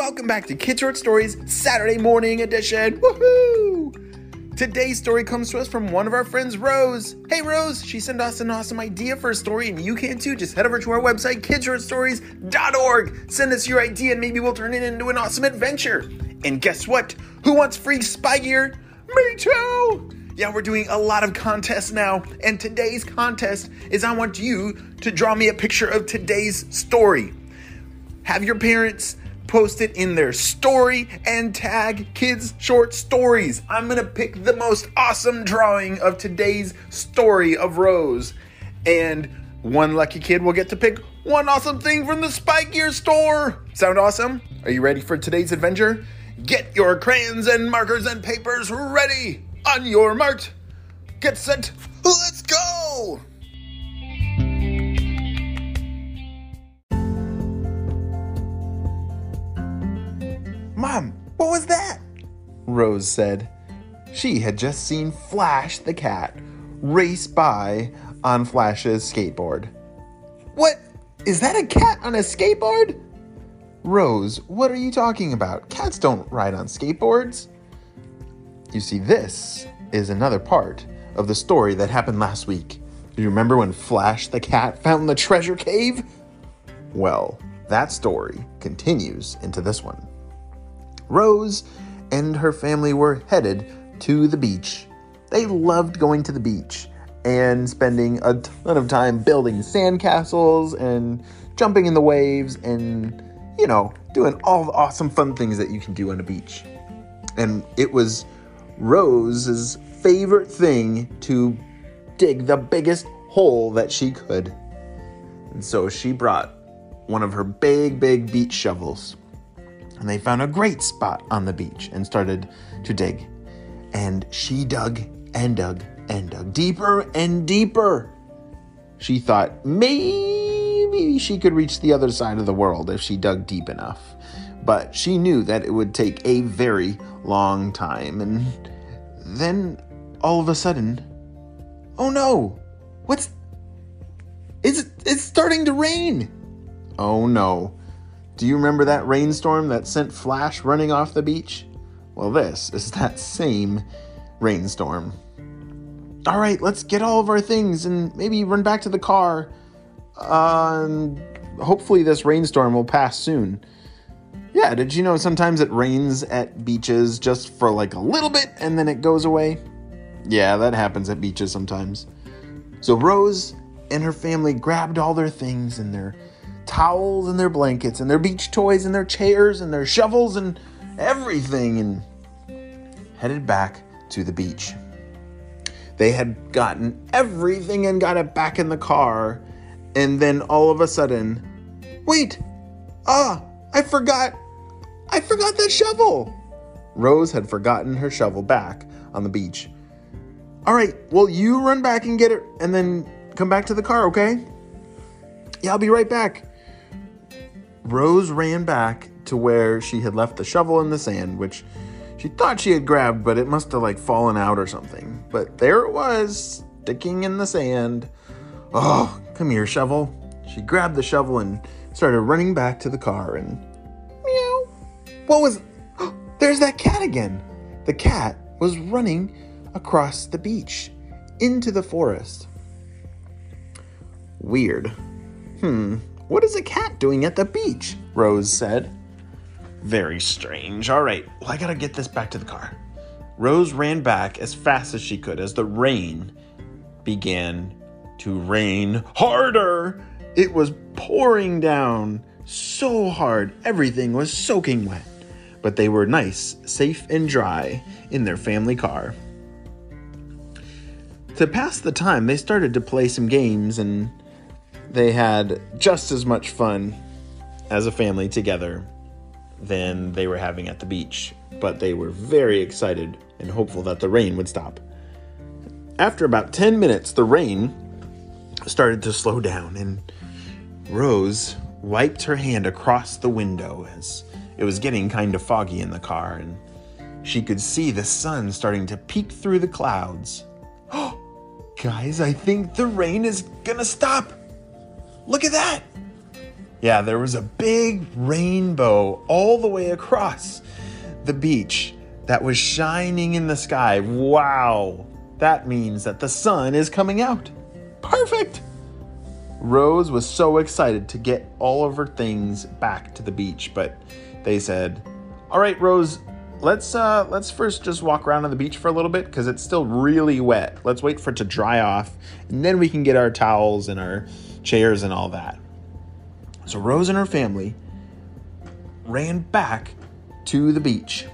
welcome back to Kids Short Stories Saturday morning edition. Woohoo! Today's story comes to us from one of our friends, Rose. Hey, Rose, she sent us an awesome idea for a story, and you can too. Just head over to our website, kidshortstories.org. Send us your idea, and maybe we'll turn it into an awesome adventure. And guess what? Who wants free spy gear? Me too! Yeah, we're doing a lot of contests now, and today's contest is I want you to draw me a picture of today's story. Have your parents post it in their story and tag kids short stories. I'm gonna pick the most awesome drawing of today's story of Rose. And one lucky kid will get to pick one awesome thing from the Spy Gear store. Sound awesome? Are you ready for today's adventure? Get your crayons and markers and papers ready. On your mark, get set, let's go! Mom, what was that? Rose said. She had just seen Flash the cat race by on Flash's skateboard. What? Is that a cat on a skateboard? Rose, what are you talking about? Cats don't ride on skateboards. You see, this is another part of the story that happened last week. Do you remember when Flash the cat found the treasure cave? Well, that story continues into this one. Rose and her family were headed to the beach. They loved going to the beach and spending a ton of time building sandcastles and jumping in the waves and, you know, doing all the awesome fun things that you can do on a beach. And it was Rose's favorite thing to dig the biggest hole that she could. And so she brought one of her big, big beach shovels and they found a great spot on the beach and started to dig. And she dug and dug and dug deeper and deeper. She thought maybe she could reach the other side of the world if she dug deep enough. But she knew that it would take a very long time. And then all of a sudden, oh no, what's. It's, it's starting to rain. Oh no. Do you remember that rainstorm that sent Flash running off the beach? Well, this is that same rainstorm. All right, let's get all of our things and maybe run back to the car. Um, hopefully, this rainstorm will pass soon. Yeah, did you know sometimes it rains at beaches just for like a little bit and then it goes away? Yeah, that happens at beaches sometimes. So Rose and her family grabbed all their things and their towels and their blankets and their beach toys and their chairs and their shovels and everything and headed back to the beach. They had gotten everything and got it back in the car, and then all of a sudden, wait, ah, I forgot, I forgot that shovel. Rose had forgotten her shovel back on the beach. All right, well, you run back and get it and then come back to the car, okay? Yeah, I'll be right back. Rose ran back to where she had left the shovel in the sand, which she thought she had grabbed, but it must have like fallen out or something. But there it was, sticking in the sand. Oh, come here, shovel. She grabbed the shovel and started running back to the car and meow. What was oh, There's that cat again. The cat was running across the beach into the forest. Weird. Hmm, what is a cat doing at the beach? Rose said. Very strange. All right, well, I gotta get this back to the car. Rose ran back as fast as she could as the rain began to rain harder. It was pouring down so hard, everything was soaking wet. But they were nice, safe, and dry in their family car. To pass the time, they started to play some games and they had just as much fun as a family together than they were having at the beach, but they were very excited and hopeful that the rain would stop. After about 10 minutes, the rain started to slow down, and Rose wiped her hand across the window as it was getting kind of foggy in the car, and she could see the sun starting to peek through the clouds. Oh, guys, I think the rain is gonna stop. Look at that! Yeah, there was a big rainbow all the way across the beach that was shining in the sky. Wow! That means that the sun is coming out. Perfect! Rose was so excited to get all of her things back to the beach, but they said, "All right, Rose, let's uh let's first just walk around on the beach for a little bit because it's still really wet. Let's wait for it to dry off, and then we can get our towels and our chairs and all that." So Rose and her family ran back to the beach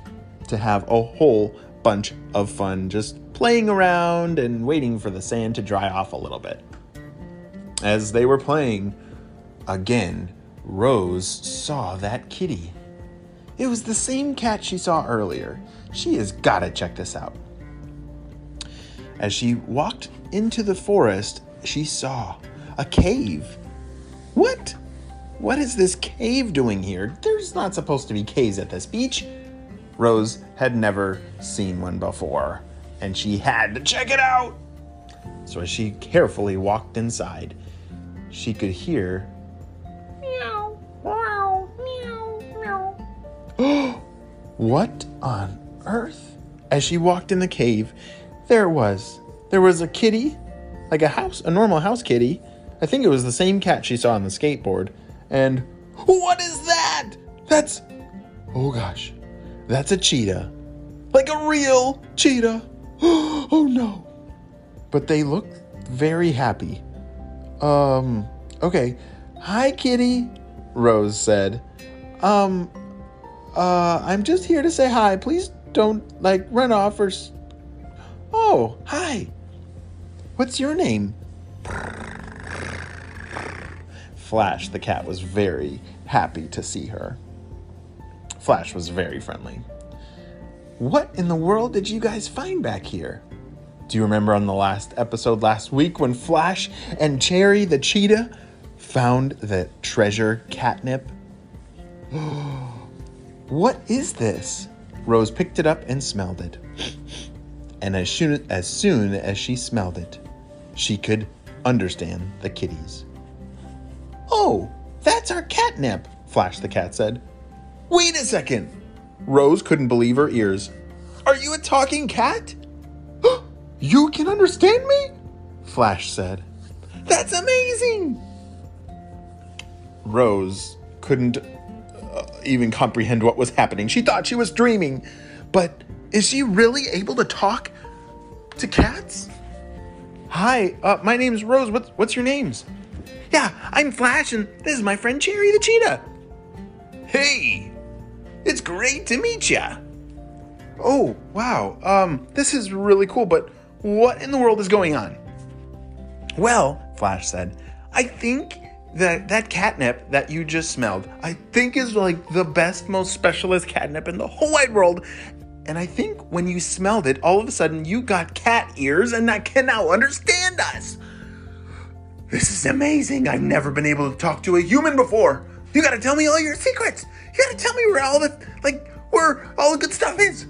to have a whole bunch of fun just playing around and waiting for the sand to dry off a little bit. As they were playing, again, Rose saw that kitty. It was the same cat she saw earlier. She has got to check this out. As she walked into the forest, she saw a cave. What? What is this cave doing here? There's not supposed to be caves at this beach. Rose had never seen one before, and she had to check it out. So as she carefully walked inside, she could hear Meow, meow, meow, meow. What on earth? As she walked in the cave, there it was. There was a kitty, like a house, a normal house kitty. I think it was the same cat she saw on the skateboard. And what is that? That's oh gosh, that's a cheetah, like a real cheetah. oh no! But they look very happy. Um, okay. Hi, kitty, Rose said. Um, uh, I'm just here to say hi. Please don't, like, run off or. S- oh, hi. What's your name? Flash, the cat, was very happy to see her. Flash was very friendly. What in the world did you guys find back here? Do you remember on the last episode last week when Flash and Cherry the cheetah found the treasure catnip? what is this? Rose picked it up and smelled it. And as soon as, soon as she smelled it, she could understand the kitties. Oh, that's our catnip, Flash the cat said. Wait a second. Rose couldn't believe her ears. Are you a talking cat? you can understand me? Flash said. That's amazing. Rose couldn't uh, even comprehend what was happening. She thought she was dreaming. But is she really able to talk to cats? Hi, uh, my name's Rose. What's, what's your names? Yeah, I'm Flash, and this is my friend Cherry the cheetah. Hey, it's great to meet ya. Oh, wow. Um, this is really cool, but what in the world is going on? Well, Flash said, I think that that catnip that you just smelled, I think is like the best, most specialist catnip in the whole wide world. And I think when you smelled it, all of a sudden you got cat ears and that can now understand us. This is amazing. I've never been able to talk to a human before. You gotta tell me all your secrets. You gotta tell me where all the, like, where all the good stuff is.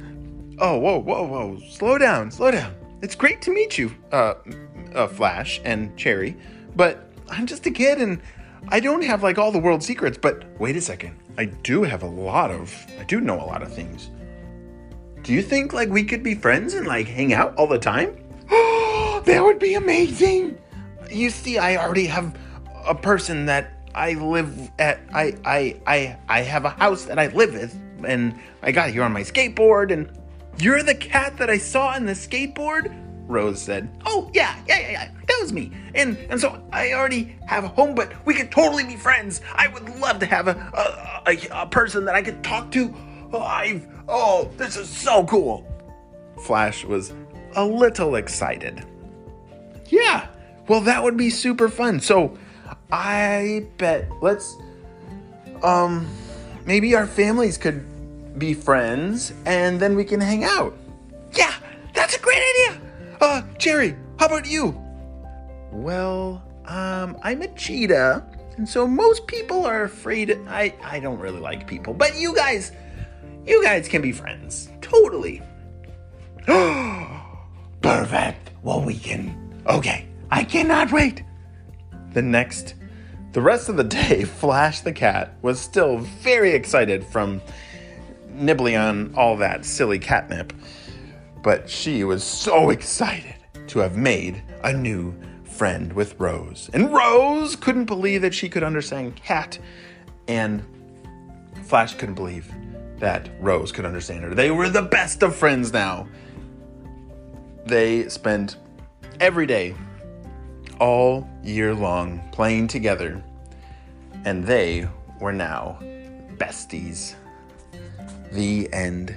Oh, whoa, whoa, whoa. Slow down, slow down. It's great to meet you, uh, uh, Flash and Cherry, but I'm just a kid and I don't have, like, all the world secrets. But wait a second. I do have a lot of, I do know a lot of things. Do you think, like, we could be friends and, like, hang out all the time? that would be amazing. You see, I already have a person that I live at. I I I I have a house that I live with, and I got here on my skateboard. And you're the cat that I saw in the skateboard. Rose said, "Oh yeah, yeah, yeah, yeah. That was me." And and so I already have a home, but we could totally be friends. I would love to have a a, a, a person that I could talk to. I've oh, this is so cool. Flash was a little excited. Yeah, well, that would be super fun. So, I bet let's um maybe our families could be friends and then we can hang out. Yeah, that's a great idea. Uh, Cherry, how about you? Well, um, I'm a cheetah, and so most people are afraid. I I don't really like people, but you guys, you guys can be friends. Totally. Perfect. Well, we can. Okay. I cannot wait. The next The rest of the day, Flash the cat was still very excited from nibbling on all that silly catnip. But she was so excited to have made a new friend with Rose. And Rose couldn't believe that she could understand cat. And Flash couldn't believe that Rose could understand her. They were the best of friends now. They spent every day, all year long, playing together. And they were now besties. The end.